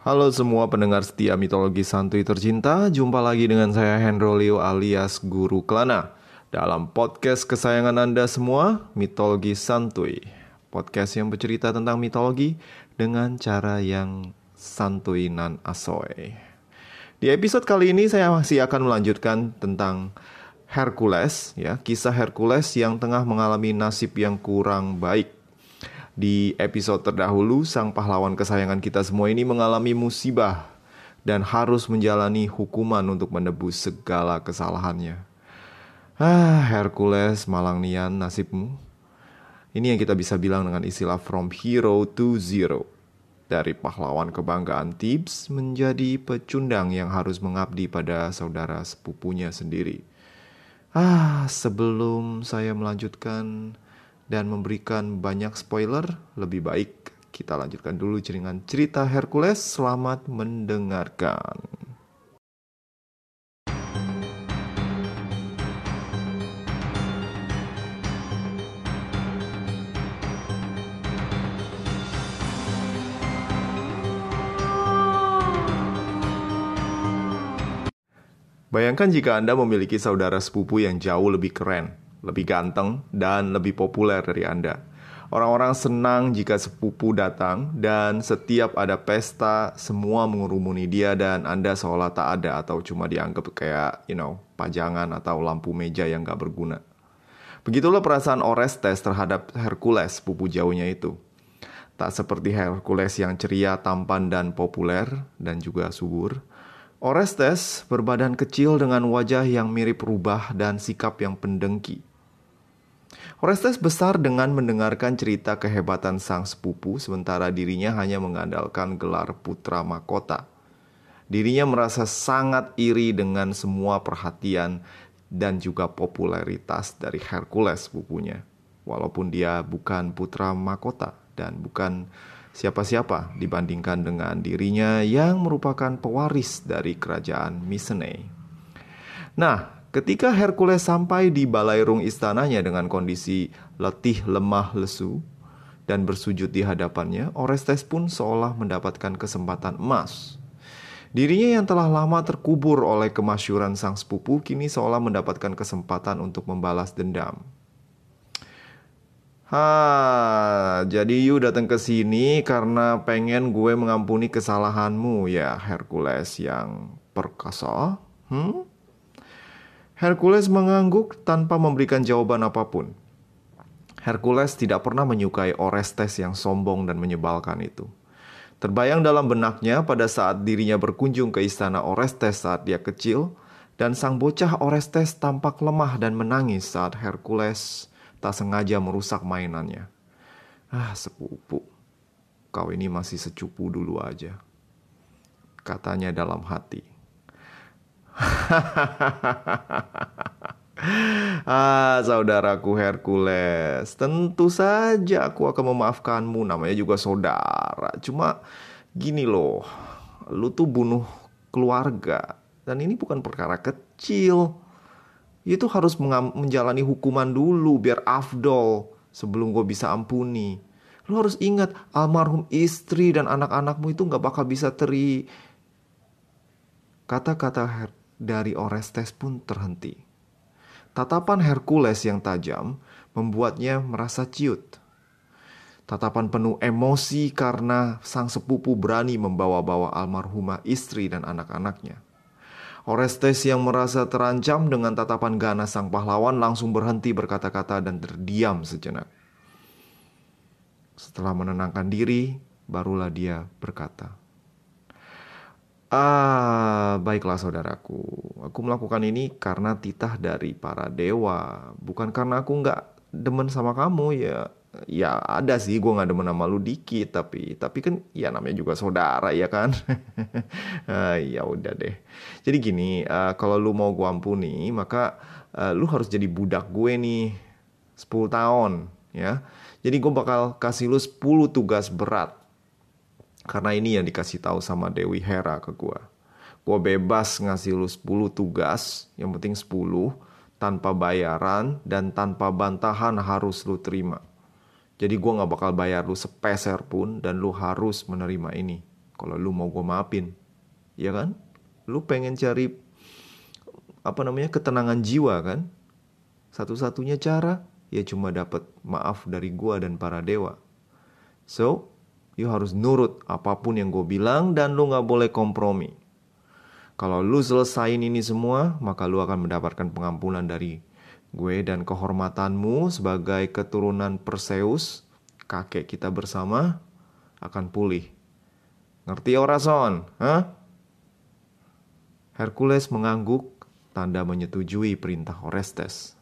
Halo semua pendengar setia mitologi santuy tercinta, jumpa lagi dengan saya Hendro Leo alias Guru Klana dalam podcast kesayangan Anda semua, Mitologi Santuy. Podcast yang bercerita tentang mitologi dengan cara yang santuy nan asoy. Di episode kali ini saya masih akan melanjutkan tentang Hercules ya, kisah Hercules yang tengah mengalami nasib yang kurang baik di episode terdahulu, sang pahlawan kesayangan kita semua ini mengalami musibah dan harus menjalani hukuman untuk menebus segala kesalahannya. Ah, Hercules, malang nian nasibmu. Ini yang kita bisa bilang dengan istilah from hero to zero. Dari pahlawan kebanggaan Thebes menjadi pecundang yang harus mengabdi pada saudara sepupunya sendiri. Ah, sebelum saya melanjutkan, dan memberikan banyak spoiler, lebih baik kita lanjutkan dulu dengan cerita Hercules. Selamat mendengarkan. Bayangkan jika Anda memiliki saudara sepupu yang jauh lebih keren, lebih ganteng, dan lebih populer dari Anda. Orang-orang senang jika sepupu datang dan setiap ada pesta semua mengurumuni dia dan Anda seolah tak ada atau cuma dianggap kayak, you know, pajangan atau lampu meja yang gak berguna. Begitulah perasaan Orestes terhadap Hercules, sepupu jauhnya itu. Tak seperti Hercules yang ceria, tampan, dan populer, dan juga subur. Orestes berbadan kecil dengan wajah yang mirip rubah dan sikap yang pendengki. Orestes besar dengan mendengarkan cerita kehebatan sang sepupu, sementara dirinya hanya mengandalkan gelar putra mahkota. Dirinya merasa sangat iri dengan semua perhatian dan juga popularitas dari Hercules sepupunya. Walaupun dia bukan putra mahkota dan bukan siapa-siapa dibandingkan dengan dirinya yang merupakan pewaris dari kerajaan Mycenae. Nah, Ketika Hercules sampai di balairung istananya dengan kondisi letih, lemah, lesu, dan bersujud di hadapannya, Orestes pun seolah mendapatkan kesempatan emas. Dirinya yang telah lama terkubur oleh kemasyuran sang sepupu kini seolah mendapatkan kesempatan untuk membalas dendam. Ha, jadi you datang ke sini karena pengen gue mengampuni kesalahanmu ya Hercules yang perkasa? Hmm? Hercules mengangguk tanpa memberikan jawaban apa pun. Hercules tidak pernah menyukai Orestes yang sombong dan menyebalkan itu. Terbayang dalam benaknya pada saat dirinya berkunjung ke istana Orestes saat dia kecil, dan sang bocah Orestes tampak lemah dan menangis saat Hercules tak sengaja merusak mainannya. Ah, sepupu, kau ini masih secupu dulu aja. Katanya dalam hati. ah, saudaraku Hercules, tentu saja aku akan memaafkanmu. Namanya juga saudara. Cuma gini loh, lu tuh bunuh keluarga. Dan ini bukan perkara kecil. Itu harus menjalani hukuman dulu biar afdol sebelum gue bisa ampuni. Lu harus ingat almarhum istri dan anak-anakmu itu gak bakal bisa teri. Kata-kata Her dari Orestes pun terhenti. Tatapan Hercules yang tajam membuatnya merasa ciut. Tatapan penuh emosi karena sang sepupu berani membawa-bawa almarhumah istri dan anak-anaknya. Orestes yang merasa terancam dengan tatapan ganas sang pahlawan langsung berhenti berkata-kata dan terdiam sejenak. Setelah menenangkan diri, barulah dia berkata, Ah, baiklah saudaraku. Aku melakukan ini karena titah dari para dewa, bukan karena aku nggak demen sama kamu ya. Ya ada sih gue nggak demen sama lu dikit, tapi tapi kan ya namanya juga saudara ya kan. ah, ya udah deh. Jadi gini, uh, kalau lu mau gue ampuni, maka uh, lu harus jadi budak gue nih 10 tahun ya. Jadi gue bakal kasih lu 10 tugas berat karena ini yang dikasih tahu sama Dewi Hera ke gue. Gue bebas ngasih lu 10 tugas, yang penting 10, tanpa bayaran dan tanpa bantahan harus lu terima. Jadi gue gak bakal bayar lu sepeser pun dan lu harus menerima ini. kalau lu mau gue maafin. Ya kan? Lu pengen cari apa namanya ketenangan jiwa kan? Satu-satunya cara ya cuma dapat maaf dari gua dan para dewa. So, you harus nurut apa pun yang gue bilang dan lu nggak boleh kompromi. Kalau lu selesain ini semua, maka lu akan mendapatkan pengampunan dari gue dan kehormatanmu sebagai keturunan Perseus, kakek kita bersama, akan pulih. Ngerti orason? Hah? Hercules mengangguk, tanda menyetujui perintah Orestes.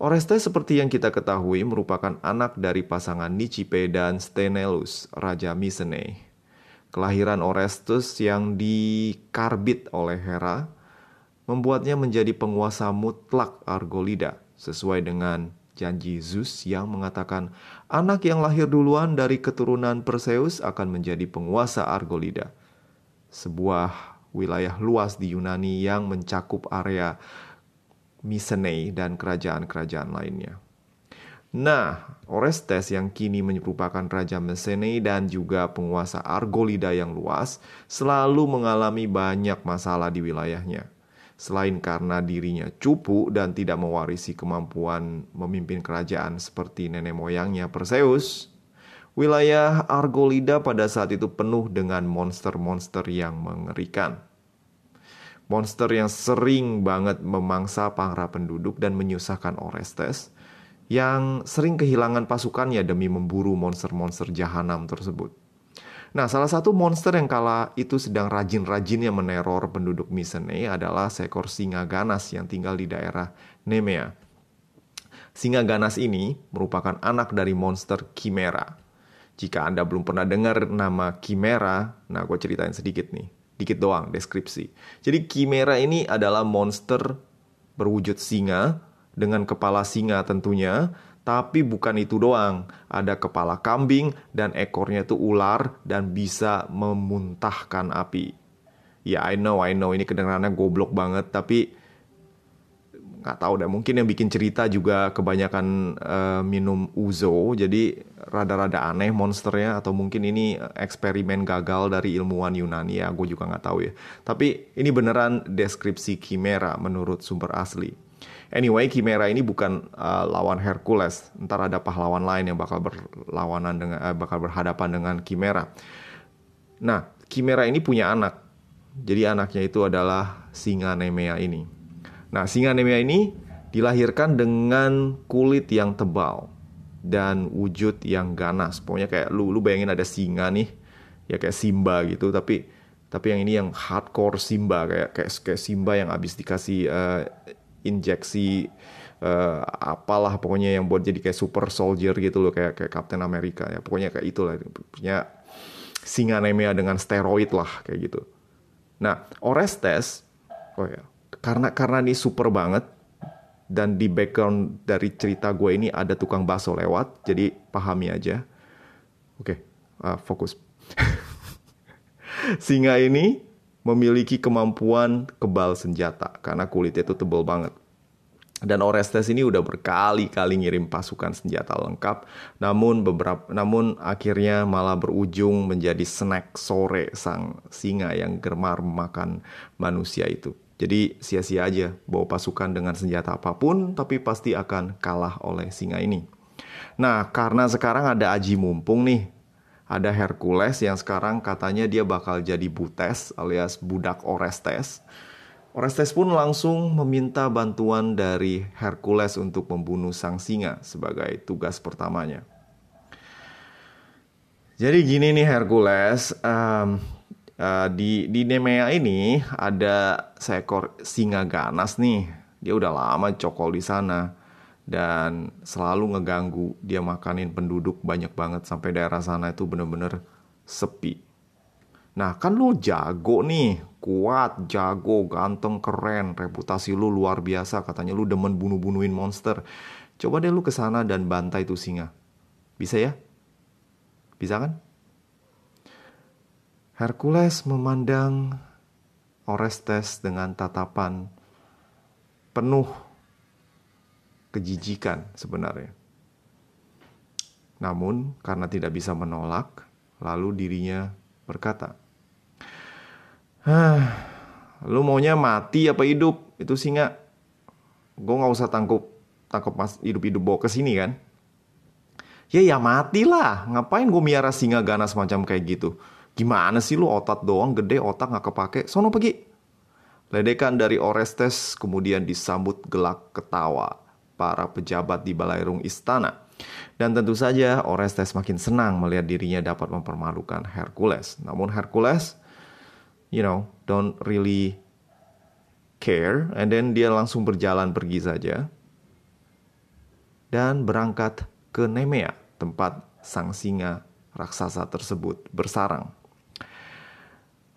Orestes seperti yang kita ketahui merupakan anak dari pasangan Nicipe dan Sthenelus, Raja Mycenae. Kelahiran Orestes yang dikarbit oleh Hera membuatnya menjadi penguasa mutlak Argolida sesuai dengan janji Zeus yang mengatakan anak yang lahir duluan dari keturunan Perseus akan menjadi penguasa Argolida. Sebuah wilayah luas di Yunani yang mencakup area Mycenae dan kerajaan-kerajaan lainnya. Nah, Orestes yang kini merupakan raja Mycenae dan juga penguasa Argolida yang luas selalu mengalami banyak masalah di wilayahnya. Selain karena dirinya cupu dan tidak mewarisi kemampuan memimpin kerajaan seperti nenek moyangnya Perseus, wilayah Argolida pada saat itu penuh dengan monster-monster yang mengerikan. Monster yang sering banget memangsa para penduduk dan menyusahkan Orestes, yang sering kehilangan pasukannya demi memburu monster-monster jahanam tersebut. Nah, salah satu monster yang kala itu sedang rajin-rajinnya meneror penduduk Mycenae adalah seekor singa ganas yang tinggal di daerah Nemea. Singa ganas ini merupakan anak dari monster Chimera. Jika Anda belum pernah dengar nama Chimera, nah gue ceritain sedikit nih. Dikit doang deskripsi. Jadi Chimera ini adalah monster berwujud singa dengan kepala singa tentunya tapi bukan itu doang, ada kepala kambing dan ekornya itu ular dan bisa memuntahkan api. Ya I know, I know ini kedengarannya goblok banget, tapi nggak tahu deh. Mungkin yang bikin cerita juga kebanyakan uh, minum uzo, jadi rada-rada aneh monsternya atau mungkin ini eksperimen gagal dari ilmuwan Yunani ya, gue juga nggak tahu ya. Tapi ini beneran deskripsi Chimera menurut sumber asli. Anyway, Chimera ini bukan uh, lawan Hercules. Ntar ada pahlawan lain yang bakal berlawanan dengan uh, bakal berhadapan dengan Chimera. Nah, Chimera ini punya anak. Jadi anaknya itu adalah singa Nemea ini. Nah, singa Nemea ini dilahirkan dengan kulit yang tebal dan wujud yang ganas. Pokoknya kayak lu lu bayangin ada singa nih, ya kayak Simba gitu, tapi tapi yang ini yang hardcore Simba kayak kayak kayak Simba yang abis dikasih uh, injeksi uh, apalah pokoknya yang buat jadi kayak super soldier gitu loh kayak kayak Captain America ya pokoknya kayak itulah punya singa Nemea dengan steroid lah kayak gitu. Nah Orestes oh ya karena karena ini super banget dan di background dari cerita gue ini ada tukang bakso lewat jadi pahami aja. Oke okay, uh, fokus. singa ini memiliki kemampuan kebal senjata karena kulitnya itu tebal banget. Dan Orestes ini udah berkali-kali ngirim pasukan senjata lengkap, namun beberapa namun akhirnya malah berujung menjadi snack sore sang singa yang gemar makan manusia itu. Jadi sia-sia aja bawa pasukan dengan senjata apa pun, tapi pasti akan kalah oleh singa ini. Nah, karena sekarang ada aji mumpung nih, ada Hercules yang sekarang katanya dia bakal jadi Butes alias budak Orestes. Orestes pun langsung meminta bantuan dari Hercules untuk membunuh sang singa sebagai tugas pertamanya. Jadi gini nih Hercules, um, uh, di di Nemea ini ada seekor singa ganas nih. Dia udah lama cokol di sana dan selalu ngeganggu dia makanin penduduk banyak banget sampai daerah sana itu bener-bener sepi. Nah kan lu jago nih, kuat, jago, ganteng, keren, reputasi lu luar biasa katanya lu demen bunuh-bunuhin monster. Coba deh lu ke sana dan bantai tuh singa. Bisa ya? Bisa kan? Hercules memandang Orestes dengan tatapan penuh kejijikan sebenarnya. Namun, karena tidak bisa menolak, lalu dirinya berkata, Hah, lu maunya mati apa hidup? Itu singa. Gue nggak usah tangkup tangkap mas hidup-hidup bawa ke sini kan? Ya ya matilah. Ngapain gue miara singa ganas macam kayak gitu? Gimana sih lu otot doang gede otak nggak kepake? Sono pergi. Ledekan dari Orestes kemudian disambut gelak ketawa para pejabat di balairung istana. Dan tentu saja Orestes makin senang melihat dirinya dapat mempermalukan Hercules. Namun Hercules, you know, don't really care. And then dia langsung berjalan pergi saja. Dan berangkat ke Nemea, tempat sang singa raksasa tersebut bersarang.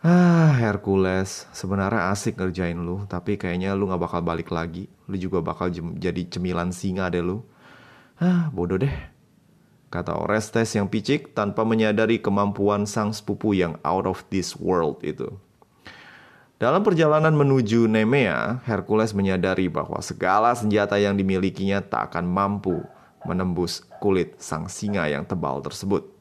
Ah, Hercules, sebenarnya asik ngerjain lu, tapi kayaknya lu gak bakal balik lagi. Lu juga bakal jadi cemilan singa deh lu. Ah, bodoh deh. Kata Orestes yang picik tanpa menyadari kemampuan sang sepupu yang out of this world itu. Dalam perjalanan menuju Nemea, Hercules menyadari bahwa segala senjata yang dimilikinya tak akan mampu menembus kulit sang singa yang tebal tersebut.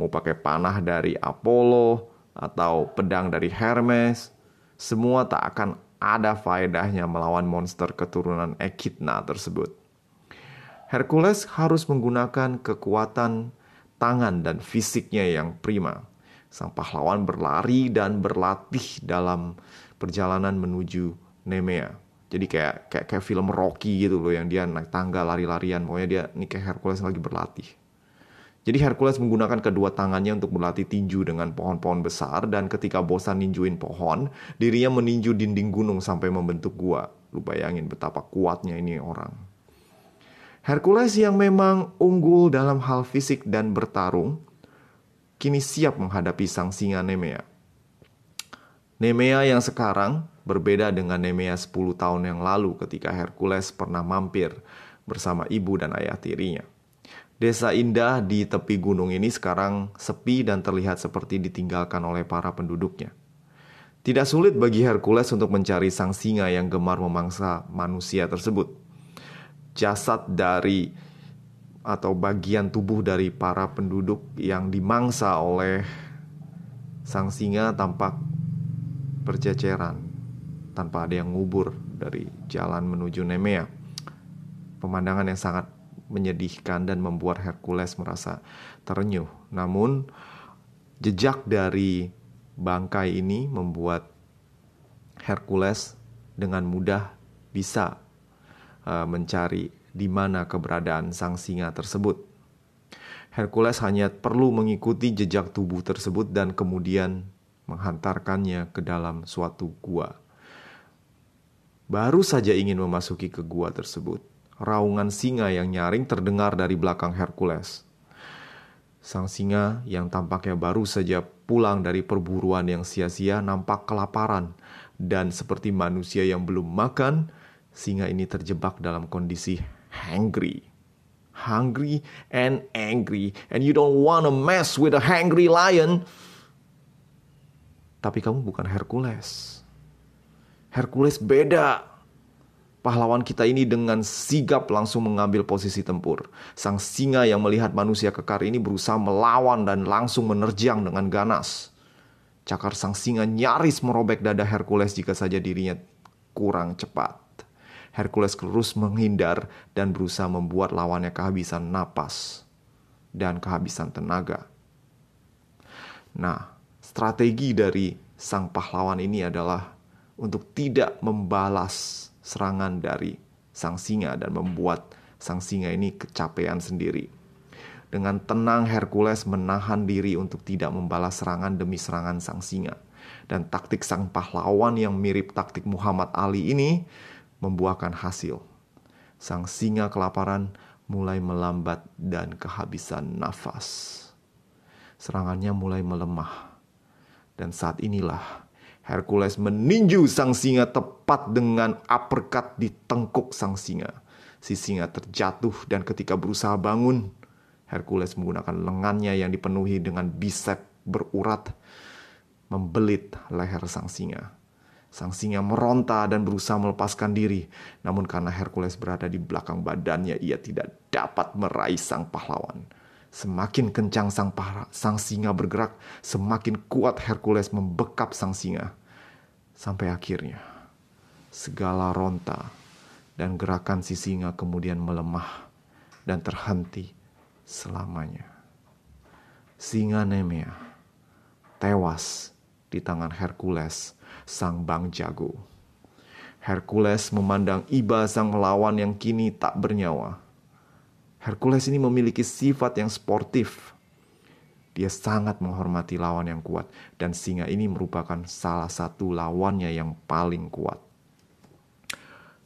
Mau pakai panah dari Apollo, atau pedang dari Hermes, semua tak akan ada faedahnya melawan monster keturunan Echidna tersebut. Hercules harus menggunakan kekuatan tangan dan fisiknya yang prima. Sang pahlawan berlari dan berlatih dalam perjalanan menuju Nemea. Jadi kayak kayak kayak film Rocky gitu loh yang dia naik tangga lari-larian. Pokoknya dia nih kayak Hercules lagi berlatih. Jadi Hercules menggunakan kedua tangannya untuk berlatih tinju dengan pohon-pohon besar dan ketika bosan ninjuin pohon, dirinya meninju dinding gunung sampai membentuk gua. Lu bayangin betapa kuatnya ini orang. Hercules yang memang unggul dalam hal fisik dan bertarung, kini siap menghadapi sang singa Nemea. Nemea yang sekarang berbeda dengan Nemea 10 tahun yang lalu ketika Hercules pernah mampir bersama ibu dan ayah tirinya. Desa indah di tepi gunung ini sekarang sepi dan terlihat seperti ditinggalkan oleh para penduduknya. Tidak sulit bagi Hercules untuk mencari sang singa yang gemar memangsa manusia tersebut. Jasad dari atau bagian tubuh dari para penduduk yang dimangsa oleh sang singa tampak berceceran tanpa ada yang ngubur dari jalan menuju Nemea. Pemandangan yang sangat menyedihkan dan membuat Hercules merasa terenyuh. Namun, jejak dari bangkai ini membuat Hercules dengan mudah bisa uh, mencari di mana keberadaan sang singa tersebut. Hercules hanya perlu mengikuti jejak tubuh tersebut dan kemudian menghantarkannya ke dalam suatu gua. Baru saja ingin memasuki ke gua tersebut, raungan singa yang nyaring terdengar dari belakang Hercules. Sang singa yang tampaknya baru saja pulang dari perburuan yang sia-sia nampak kelaparan dan seperti manusia yang belum makan, singa ini terjebak dalam kondisi hungry. Hungry and angry and you don't wanna mess with a hungry lion. Tapi kamu bukan Hercules. Hercules beda Pahlawan kita ini dengan sigap langsung mengambil posisi tempur. Sang singa yang melihat manusia kekar ini berusaha melawan dan langsung menerjang dengan ganas. Cakar sang singa nyaris merobek dada Hercules jika saja dirinya kurang cepat. Hercules terus menghindar dan berusaha membuat lawannya kehabisan napas dan kehabisan tenaga. Nah, strategi dari sang pahlawan ini adalah untuk tidak membalas serangan dari sang singa dan membuat sang singa ini kecapean sendiri. Dengan tenang Hercules menahan diri untuk tidak membalas serangan demi serangan sang singa. Dan taktik sang pahlawan yang mirip taktik Muhammad Ali ini membuahkan hasil. Sang singa kelaparan mulai melambat dan kehabisan nafas. Serangannya mulai melemah. Dan saat inilah Hercules meninju sang singa tepat dengan uppercut di tengkuk sang singa. Si singa terjatuh dan ketika berusaha bangun, Hercules menggunakan lengannya yang dipenuhi dengan bisep berurat membelit leher sang singa. Sang singa meronta dan berusaha melepaskan diri, namun karena Hercules berada di belakang badannya, ia tidak dapat meraih sang pahlawan. Semakin kencang sang, para, sang singa bergerak, semakin kuat Hercules membekap sang singa. Sampai akhirnya, segala ronta dan gerakan si singa kemudian melemah dan terhenti selamanya. Singa Nemea tewas di tangan Hercules, sang bang jago. Hercules memandang Iba sang melawan yang kini tak bernyawa. Hercules ini memiliki sifat yang sportif. Dia sangat menghormati lawan yang kuat dan singa ini merupakan salah satu lawannya yang paling kuat.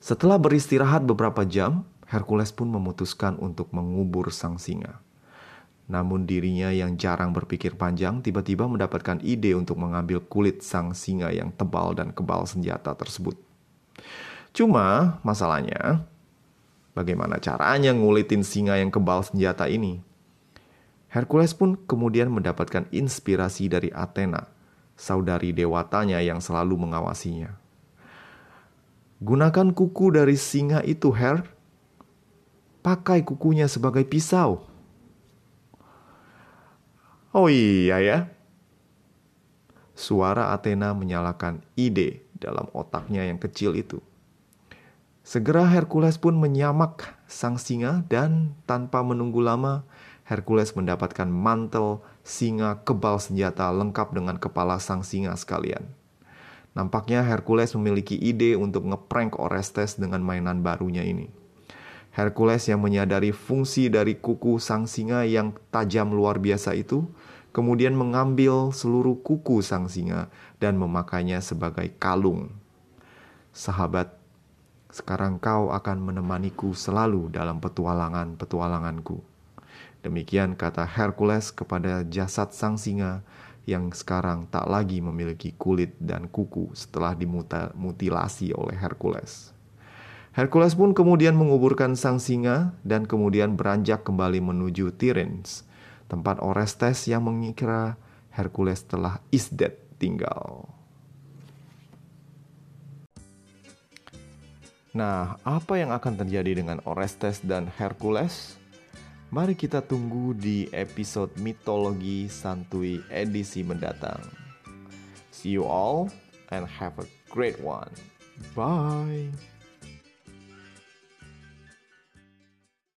Setelah beristirahat beberapa jam, Hercules pun memutuskan untuk mengubur sang singa. Namun dirinya yang jarang berpikir panjang tiba-tiba mendapatkan ide untuk mengambil kulit sang singa yang tebal dan kebal senjata tersebut. Cuma masalahnya, bagaimana caranya ngulitin singa yang kebal senjata ini? Hercules pun kemudian mendapatkan inspirasi dari Athena, saudari dewatanya yang selalu mengawasinya. Gunakan kuku dari singa itu, Her. Pakai kukunya sebagai pisau. Oh iya ya. Suara Athena menyalakan ide dalam otaknya yang kecil itu. Segera Hercules pun menyamak sang singa dan tanpa menunggu lama Hercules mendapatkan mantel singa kebal senjata lengkap dengan kepala sang singa sekalian. Nampaknya Hercules memiliki ide untuk ngeprank Orestes dengan mainan barunya ini. Hercules yang menyadari fungsi dari kuku sang singa yang tajam luar biasa itu, kemudian mengambil seluruh kuku sang singa dan memakainya sebagai kalung. Sahabat, sekarang kau akan menemaniku selalu dalam petualangan-petualanganku. Demikian kata Hercules kepada jasad sang singa yang sekarang tak lagi memiliki kulit dan kuku setelah dimutilasi oleh Hercules. Hercules pun kemudian menguburkan sang singa dan kemudian beranjak kembali menuju Tiryns, tempat Orestes yang mengira Hercules telah isdet tinggal. Nah, apa yang akan terjadi dengan Orestes dan Hercules? Mari kita tunggu di episode mitologi santuy edisi mendatang. See you all and have a great one. Bye.